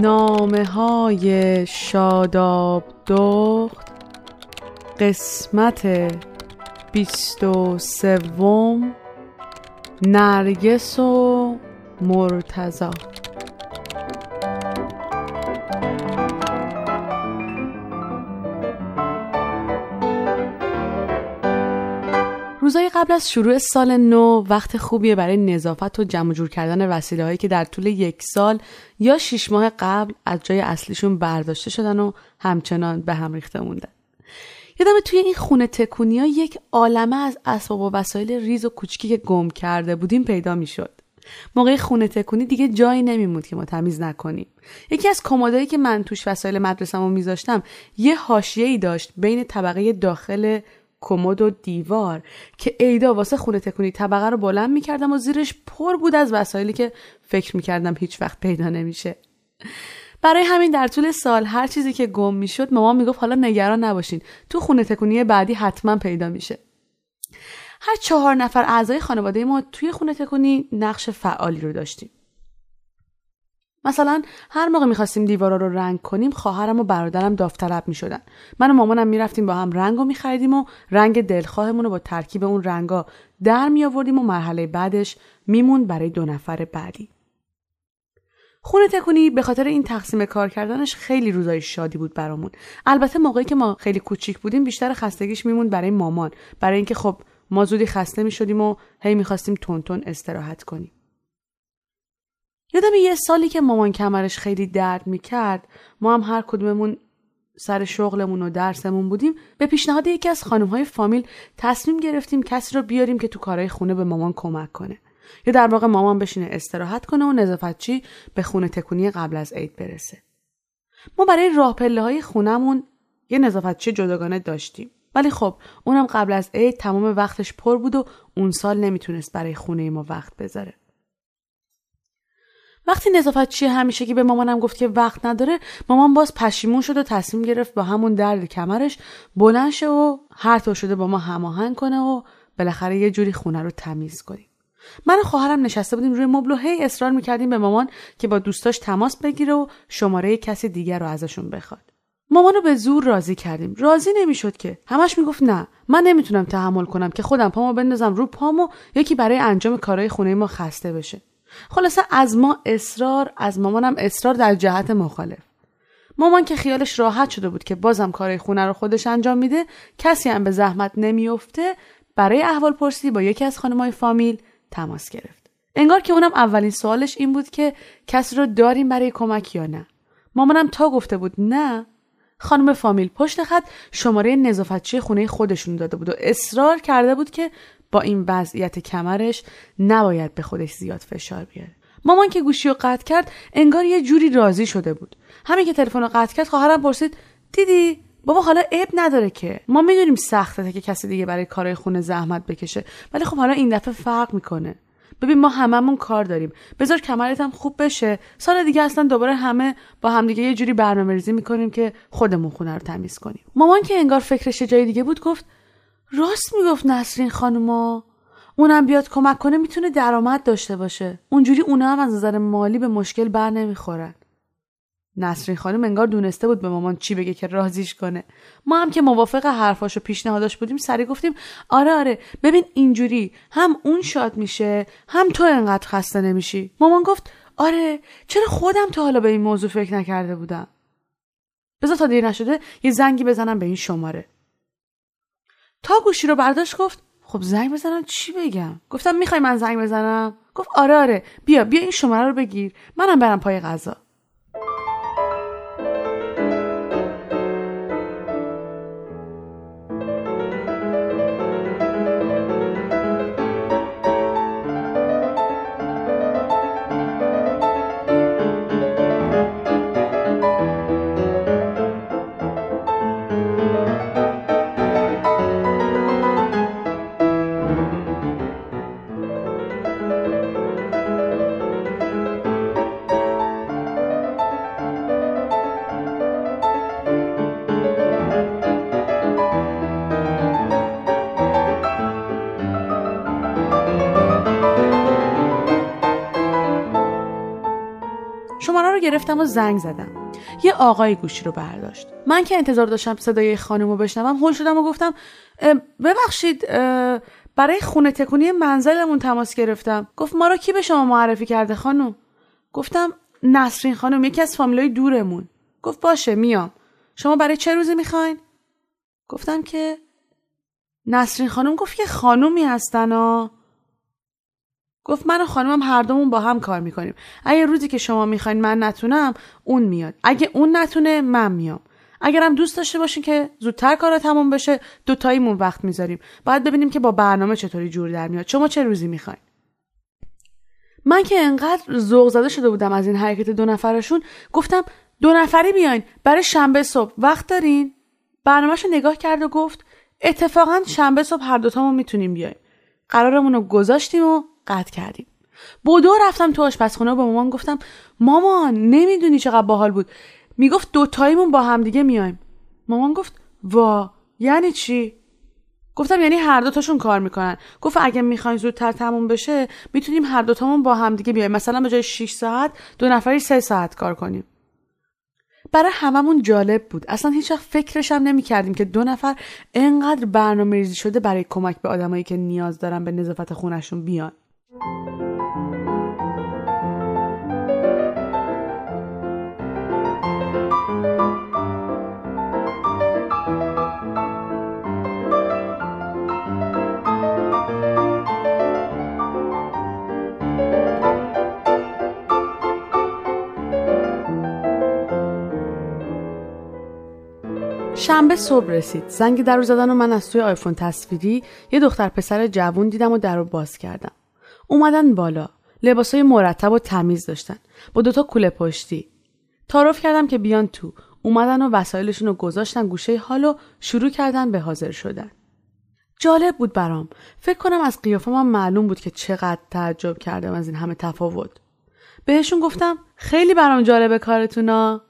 نامه های شاداب دخت قسمت بیست و سوم نرگس و مرتزا روزای قبل از شروع سال نو وقت خوبیه برای نظافت و جمع جور کردن وسیله هایی که در طول یک سال یا شیش ماه قبل از جای اصلیشون برداشته شدن و همچنان به هم ریخته موندن. یادم توی این خونه تکونی ها یک عالمه از اسباب و وسایل ریز و کوچکی که گم کرده بودیم پیدا می‌شد. موقع خونه تکونی دیگه جایی نمیموند که ما تمیز نکنیم یکی از کمدایی که من توش وسایل مدرسه‌مو میذاشتم یه حاشیه ای داشت بین طبقه داخل کمد و دیوار که ایدا واسه خونه تکونی طبقه رو بلند می‌کردم و زیرش پر بود از وسایلی که فکر می‌کردم هیچ وقت پیدا نمیشه. برای همین در طول سال هر چیزی که گم می‌شد مامان می‌گفت حالا نگران نباشین تو خونه تکونی بعدی حتما پیدا میشه. هر چهار نفر اعضای خانواده ما توی خونه تکونی نقش فعالی رو داشتیم. مثلا هر موقع می‌خواستیم دیوارا رو رنگ کنیم خواهرم و برادرم داوطلب می‌شدن. من و مامانم می‌رفتیم با هم رنگ رو میخریدیم و رنگ دلخواهمون رو با ترکیب اون رنگا در میآوردیم و مرحله بعدش میمون برای دو نفر بعدی. خونه تکونی به خاطر این تقسیم کار کردنش خیلی روزای شادی بود برامون. البته موقعی که ما خیلی کوچیک بودیم بیشتر خستگیش میمون برای مامان. برای اینکه خب ما زودی خسته می‌شدیم و هی می‌خواستیم تون تون استراحت کنیم. یادم یه سالی که مامان کمرش خیلی درد می‌کرد ما هم هر کدوممون سر شغلمون و درسمون بودیم. به پیشنهاد یکی از خانمهای فامیل تصمیم گرفتیم کسی رو بیاریم که تو کارهای خونه به مامان کمک کنه. یا در واقع مامان بشینه استراحت کنه و نظافتچی به خونه تکونی قبل از عید برسه. ما برای راه پله های خونمون یه نظافتچی جداگانه داشتیم. ولی خب اونم قبل از عید تمام وقتش پر بود و اون سال نمی‌تونست برای خونه ما وقت بذاره. وقتی نظافتچی همیشه که به مامانم گفت که وقت نداره. مامان باز پشیمون شد و تصمیم گرفت با همون درد کمرش بلند شه و هر طور شده با ما هماهنگ کنه و بالاخره یه جوری خونه رو تمیز کنیم. من و خواهرم نشسته بودیم روی مبل و هی اصرار می‌کردیم به مامان که با دوستاش تماس بگیره و شماره کسی دیگر رو ازشون بخواد. مامانو به زور راضی کردیم. راضی نمی‌شد که. همش می‌گفت نه. من نمی‌تونم تحمل کنم که خودم پامو بندازم رو پامو یکی برای انجام کارهای خونه ما خسته بشه. خلاصه از ما اصرار از مامانم اصرار در جهت مخالف. مامان که خیالش راحت شده بود که بازم کارهای خونه رو خودش انجام میده کسی هم به زحمت نمیافته برای احوال پرسی با یکی از خانمای فامیل تماس گرفت. انگار که اونم اولین سوالش این بود که کسی رو داریم برای کمک یا نه. مامانم تا گفته بود نه خانم فامیل پشت خط شماره نظافتچی خونه خودشون داده بود و اصرار کرده بود که با این وضعیت کمرش نباید به خودش زیاد فشار بیاره. مامان که گوشی رو قطع کرد انگار یه جوری راضی شده بود. همین که تلفن رو قطع کرد خواهرم پرسید دیدی بابا حالا عیب نداره که؟ ما می‌دونیم سخته که کسی دیگه برای کارهای خونه زحمت بکشه ولی خب حالا این دفعه فرق می‌کنه. ببین ما هممون کار داریم. بذار کمرت هم خوب بشه. سال دیگه اصلا دوباره همه با همدیگه یه جوری برنامه ریزی می‌کنیم که خودمون خونه رو تمیز کنیم. مامان که انگار فکرش جای دیگه بود گفت راست می‌گفت نسرین خانوما. اونم بیاد کمک کنه می‌تونه درآمد داشته باشه. اونجوری اونا هم از نظر مالی به مشکل بر نمی‌خورن نسرین خانم انگار دونسته بود به مامان چی بگه که راضیش کنه. ما هم که موافق حرفاش و پیشنهاداش بودیم سری گفتیم آره آره ببین اینجوری هم اون شاد میشه هم تو انقدر خسته نمیشی. مامان گفت آره چرا خودم تا حالا به این موضوع فکر نکرده بودم؟ بذار تا دیر نشده یه زنگی بزنم به این شماره. تا گوشی رو برداشت گفت خب زنگ بزنم چی بگم؟ گفتم می‌خوای من زنگ بزنم؟ گفت آره آره بیا بیا این شماره رو بگیر منم برم پای غذا. گرفتم و زنگ زدم. یه آقای گوشی رو برداشت. من که انتظار داشتم صدای خانم رو بشنوم هل شدم و گفتم ببخشید برای خونه تکونی منزلمون تماس گرفتم. گفت ما رو کی به شما معرفی کرده خانم؟ گفتم نسرین خانم یکی از فامیلای دورمون. گفت باشه میام. شما برای چه روزی می‌خواین؟ گفتم که نسرین خانم گفت که خانومی هستن ها گفت من و خانمم هر دومون با هم کار می‌کنیم. اگه روزی که شما می‌خواین من نتونم اون میاد. اگه اون نتونه من میام. اگرم دوست داشته باشین که زودتر کارا تموم بشه دوتاییمون وقت می‌ذاریم. باید ببینیم که با برنامه چطوری جور در میاد. شما چه روزی می‌خواین؟ من که انقدر ذوق زده شده بودم از این حرکت دو نفرشون. گفتم دو نفری بیاین برای شنبه صبح. وقت دارین؟ برنامهش نگاه کرد و گفت اتفاقا شنبه صبح هر دوتامون می‌تونیم بیایم. قرارمون رو گذاشتیم و قطع کردیم. بودو رفتم تو آشپزخونه به مامان گفتم مامان نمی‌دونی چقدر باحال بود. می‌گفت دوتاییمون با همدیگه میایم مامان گفت وا یعنی چی؟ گفتم یعنی هر دوتاشون کار می‌کنن. گفت اگه می‌خواین زودتر تموم بشه می‌تونیم هر دوتامون با همدیگه بیایم. مثلا به جای 6 ساعت دو نفری سه ساعت کار کنیم. برای هممون جالب بود. اصلا هیچ وقت فکرش هم نمی کردیم که دو نفر انقدر برنامه ریزی شده برای کمک به آدمایی که نیاز دارن به نظافت خونشون بیان. شنبه صبح رسید. زنگ در زدن و من از توی آیفون تصویری یه دختر پسر جوون دیدم و در رو باز کردم. اومدن بالا. لباسای مرتب و تمیز داشتن. با دوتا کوله پشتی. تعارف کردم که بیان تو. اومدن و وسایلشون رو گذاشتن گوشه حال و شروع کردن به حاضر شدن. جالب بود برام. فکر کنم از قیافه من معلوم بود که چقدر تعجب کردم از این همه تفاوت. بهشون گفتم خیلی برام جالبه کارتونا.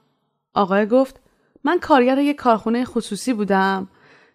آقای گفت من کارگر یک کارخونه خصوصی بودم.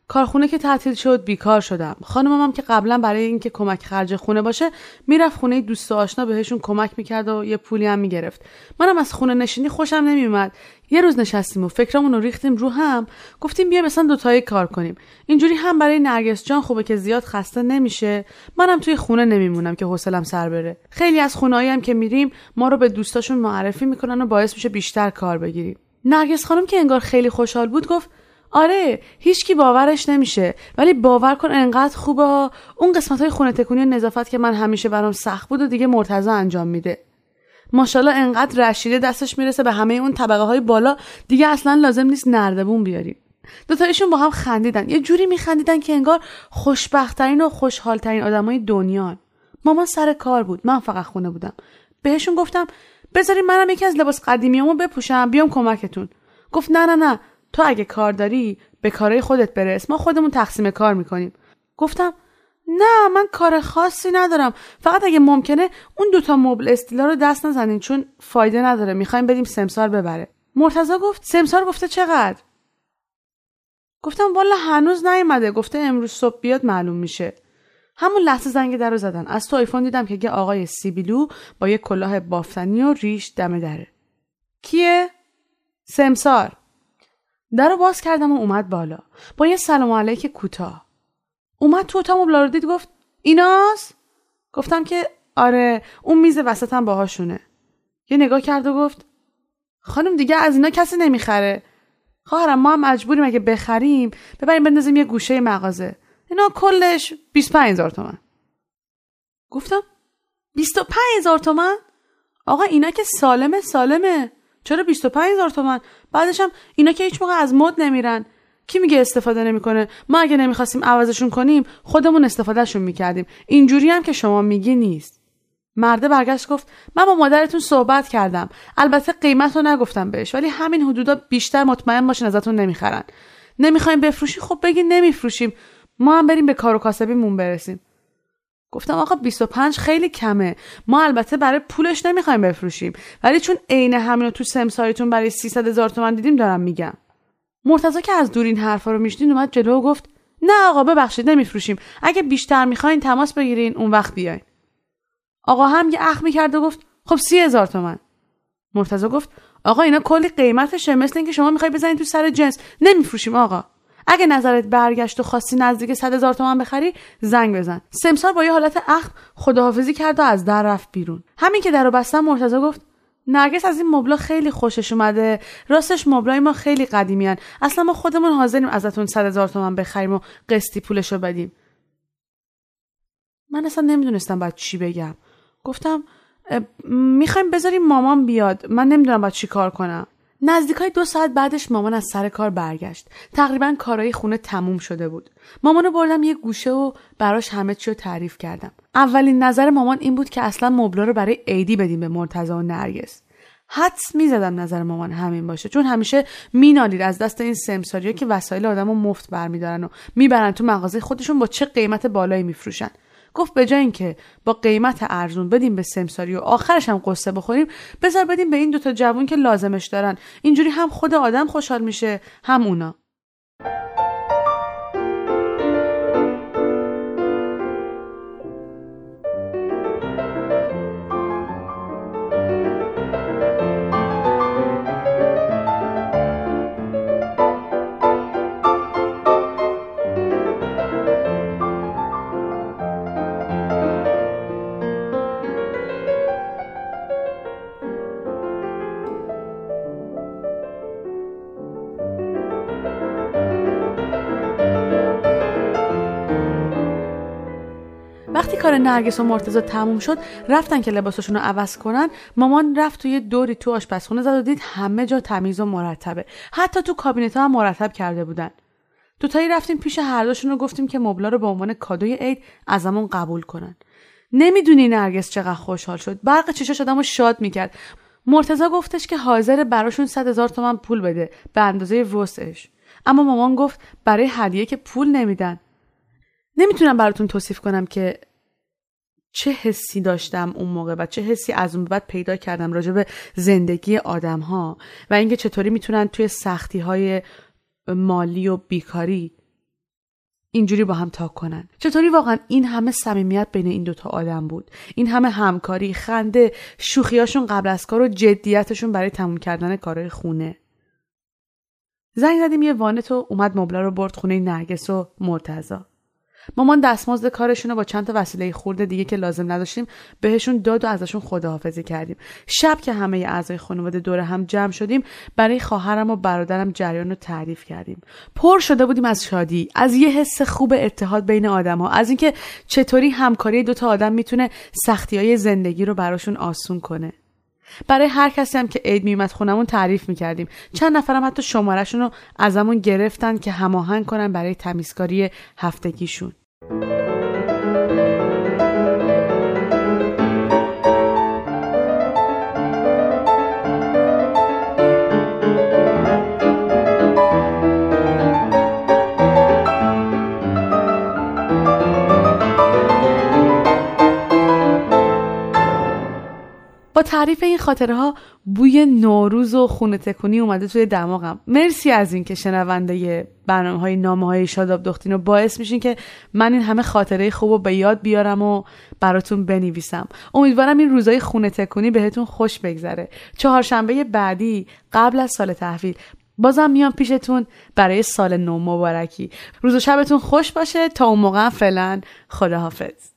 کارخونه که تعطیل شد بیکار شدم. خانمم هم که قبلا برای اینکه کمک خرج خونه باشه می‌رفت خونه دوست و آشنا بهشون کمک می‌کرد و یه پولی هم می‌گرفت. منم از خونه نشینی خوشم نمیومد یه روز نشستیم و فکرمون رو ریختیم رو هم گفتیم بیا مثلا دوتایی کار کنیم. اینجوری هم برای نرگس جان خوبه که زیاد خسته نمیشه. منم توی خونه نمیمونم که حوصلم سر بره. خیلی از خونهایی هم که میریم ما رو به دوستاشون معرفی می‌کنن و باعث میشه بیشتر کار بگیریم. نرگس خانم که انگار خیلی خوشحال بود گفت آره هیچکی باورش نمیشه. ولی باور کن انقدر خوبه اون قسمت های خونه تکونی و نظافت که من همیشه برام سخت بود و دیگه مرتضا انجام میده. ماشاءالله انقدر رشیده دستش می‌رسه به همه اون طبقه های بالا. دیگه اصلا لازم نیست نردبون بیاریم. دوتایشون با هم خندیدن. یه جوری میخندیدن که انگار خوشبختترین و خوشحالترین آدمای دنیان. مامان سر کار بود. من فقط خونه بودم. بهشون گفتم بذارین منم یکی از لباس قدیمیامو بپوشم بیام کمکتون. گفت نه نه نه. تو اگه کار داری به کارهای خودت برس. ما خودمون تقسیم کار می‌کنیم. گفتم نه من کار خاصی ندارم. فقط اگه ممکنه اون دوتا مبل استیلا رو دست نزنین چون فایده نداره. می‌خوایم بدیم سمسار ببره. مرتزا گفت سمسار گفته چقدر؟ گفتم والا هنوز نیومده. گفته امروز صبح بیاد معلوم میشه. همون لحظه زنگ در رو زدن. از تو آیفون دیدم که یه آقای سیبیلو با یه کلاه بافتنی و ریش دم دره کیه؟ سمسار. در رو باز کردم و اومد بالا. با یه سلام علیک کوتاه. اومد تو اتاق مبلا دید گفت ایناست گفتم که آره اون میز وسطم باهاشونه. یه نگاه کرد و گفت خانم دیگه از اینا کسی نمی‌خره. خواهرم ما هم مجبوریم اگه بخریم ببریم بندازیم یه گوشه مغازه. اینا کلش 25 هزار تومن. گفتم 25 هزار تومن؟ آقا اینا که سالمه سالمه. چرا 25 هزار تومن؟ بعدش هم اینا که هیچ موقع از مد نمیرن. کی میگه استفاده نمی‌کنه؟ ما اگه نمی‌خواستیم عوضشون کنیم خودمون استفادهشون می‌کردیم. اینجوری هم که شما میگی نیست. مرده برگشت گفت من با مادرتون صحبت کردم. البته قیمت رو نگفتم بهش ولی همین حدودا بیشتر مطمئن باشین ازتون نمی‌خرن. نمی‌خوایم بفروشیم خب بگین نمیفروشیم. ما هم بریم به کار و کاسبیمون برسیم. گفتم آقا 25 خیلی کمه. ما البته برای پولش نمی‌خوایم بفروشیم. ولی چون عین همینو تو سمسایتون برای 300 هزار تومن دیدیم دارم میگم. مرتضی که از دور این حرفا رو میشنید اومد جلو و گفت نه آقا ببخشید نمیفروشیم. اگه بیشتر می‌خواین تماس بگیرین اون وقت بیاین. آقا هم یه اخ می‌کرد و گفت خب سی هزار تومن مرتضی گفت آقا اینا کلی قیمتشه مثل اینکه شما می‌خوای بزنید تو سر جنس. نمیفروشیم آقا. اگه نظرت برگشت و خواستی نزدیک صد هزار تومن بخری زنگ بزن. سمسار با یه حالت اخم خداحافظی کرد و از در رفت بیرون. همین که درو بستم مرتضی گفت نرگس از این مبلا خیلی خوشش اومده. راستش مبلای ما خیلی قدیمیان اصلا ما خودمون حاضریم ازتون صد هزار تومن بخریم و قسطی پولشو بدیم. من اصلا نمی‌دونستم باید چی بگم. گفتم می‌خوایم بذاریم مامان بیاد. من نمی‌دونم باید چی کار کنم. نزدیک های دو ساعت بعدش مامان از سر کار برگشت. تقریبا کارهای خونه تموم شده بود. مامانو بردم یه گوشه و براش همه چی رو تعریف کردم. اولین نظر مامان این بود که اصلا مبلا رو برای عیدی بدیم به مرتضی و نرگس. حدس می‌زدم نظر مامان همین باشه چون همیشه مینالید از دست این سمساریا که وسایل آدم رو مفت برمیدارن و می‌برن تو مغازه خودشون با چه قیمت بالایی میفروشن. گفت به جای اینکه با قیمت ارزون بدیم به سمساری و آخرش هم قصه بخوریم بذار بدیم به این دوتا جوون که لازمش دارن. اینجوری هم خود آدم خوشحال میشه هم اونا. نرگس و مرتزا تموم شد رفتن که لباسشون رو عوض کنن مامان رفت توی دوری تو آشپزخونه زد و دید همه جا تمیز و مرتبه. حتی تو کابینت ها هم مرتب کرده بودن. دوتایی رفتیم پیش هر دوشون رو گفتیم که مبلا رو به عنوان کادوی عید ازمون قبول کنن. نمی‌دونی نرگس چقدر خوشحال شد. برق چشاش آدمو شاد می‌کرد. مرتزا گفتش که حاضر براشون صد هزار تومن پول بده به اندازه وسعش. اما مامان گفت برای هدیه که پول نمیدن. نمی‌تونم براتون توصیف کنم که چه حسی داشتم اون موقع و چه حسی از اون بعد پیدا کردم راجع به زندگی آدم ها و اینکه چطوری می‌تونن توی سختی های مالی و بیکاری اینجوری با هم تا کنن. چطوری واقعا این همه صمیمیت بین این دوتا آدم بود؟ این همه همکاری خنده شوخیاشون قبل از کار و جدیتشون برای تموم کردن کارهای خونه. زنگ زدیم یه وانت و اومد مبلا رو برد خونه نرگس و مرتزا مامان دستمزد کارشون رو با چند تا وسیله خورده دیگه که لازم نداشتیم بهشون داد و ازشون خداحافظی کردیم. شب که همه اعضای خانواده دور هم جمع شدیم برای خواهرم و برادرم جریان رو تعریف کردیم. پر شده بودیم از شادی از یه حس خوب اتحاد بین آدم ها از اینکه چطوری همکاری دوتا آدم می‌تونه سختی های زندگی رو براشون آسون کنه. برای هر کسی هم که عید میومد خونمون تعریف می‌کردیم. چند نفرم حتی شمارهشون رو ازمون گرفتن که هماهنگ کنن برای تمیزکاری هفتگیشون. با تعریف این خاطره ها بوی نوروز و خونه تکونی اومده توی دماغم. مرسی از این که شنونده برنامه های نامه های شاداب دختین و باعث میشین که من این همه خاطره خوب رو به یاد بیارم و براتون بنویسم. امیدوارم این روزای خونه تکونی بهتون خوش بگذره. چهارشنبه بعدی قبل از سال تحویل. بازم میام پیشتون برای سال نو مبارکی. روز و شبتون خوش باشه. تا اون موقع فعلا خداحافظ.